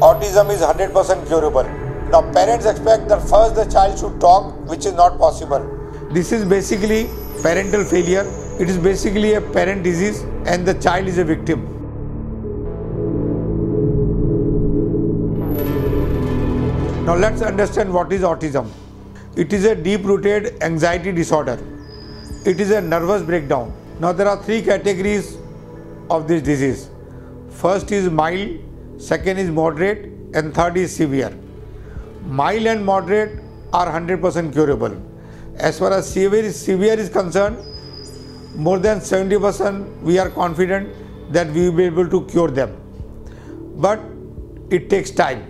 autism is 100% curable. Now, parents expect that first the child should talk, which is not possible. This is basically parental failure. It is basically a parent disease, and the child is a victim. Now, let's understand what is autism. It is a deep rooted anxiety disorder, it is a nervous breakdown. Now, there are three categories of this disease first is mild, second is moderate, and third is severe. Mild and moderate are 100% curable. As far as severe, severe is concerned, more than 70% we are confident that we will be able to cure them. But it takes time.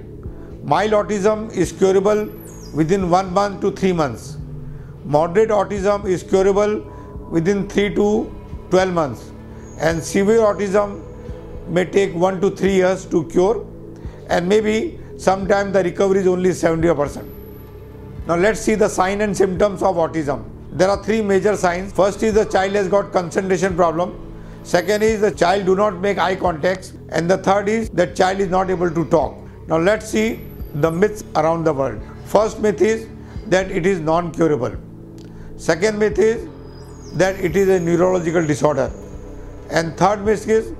Mild autism is curable within one month to three months. Moderate autism is curable within 3 to 12 months. And severe autism may take 1 to 3 years to cure, and maybe sometime the recovery is only 70%. Now, let's see the sign and symptoms of autism. There are three major signs. First is the child has got concentration problem. Second is the child do not make eye contacts. And the third is that child is not able to talk. Now, let's see the myths around the world. First myth is that it is non-curable. Second myth is that it is a neurological disorder. And third myth is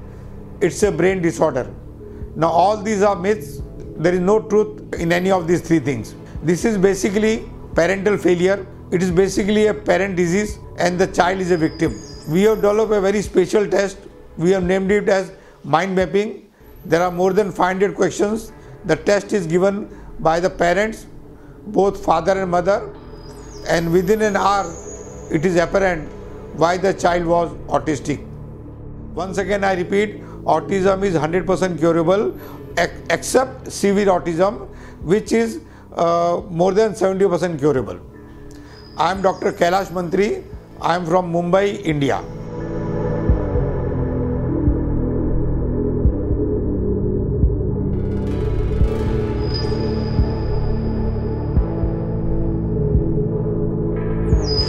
it's a brain disorder. Now, all these are myths. There is no truth in any of these three things. This is basically parental failure. It is basically a parent disease, and the child is a victim. We have developed a very special test. We have named it as mind mapping. There are more than 500 questions. The test is given by the parents, both father and mother, and within an hour, it is apparent why the child was autistic. Once again, I repeat autism is 100% curable except severe autism, which is uh, more than 70% curable. I am Dr. Kailash Mantry. I am from Mumbai, India.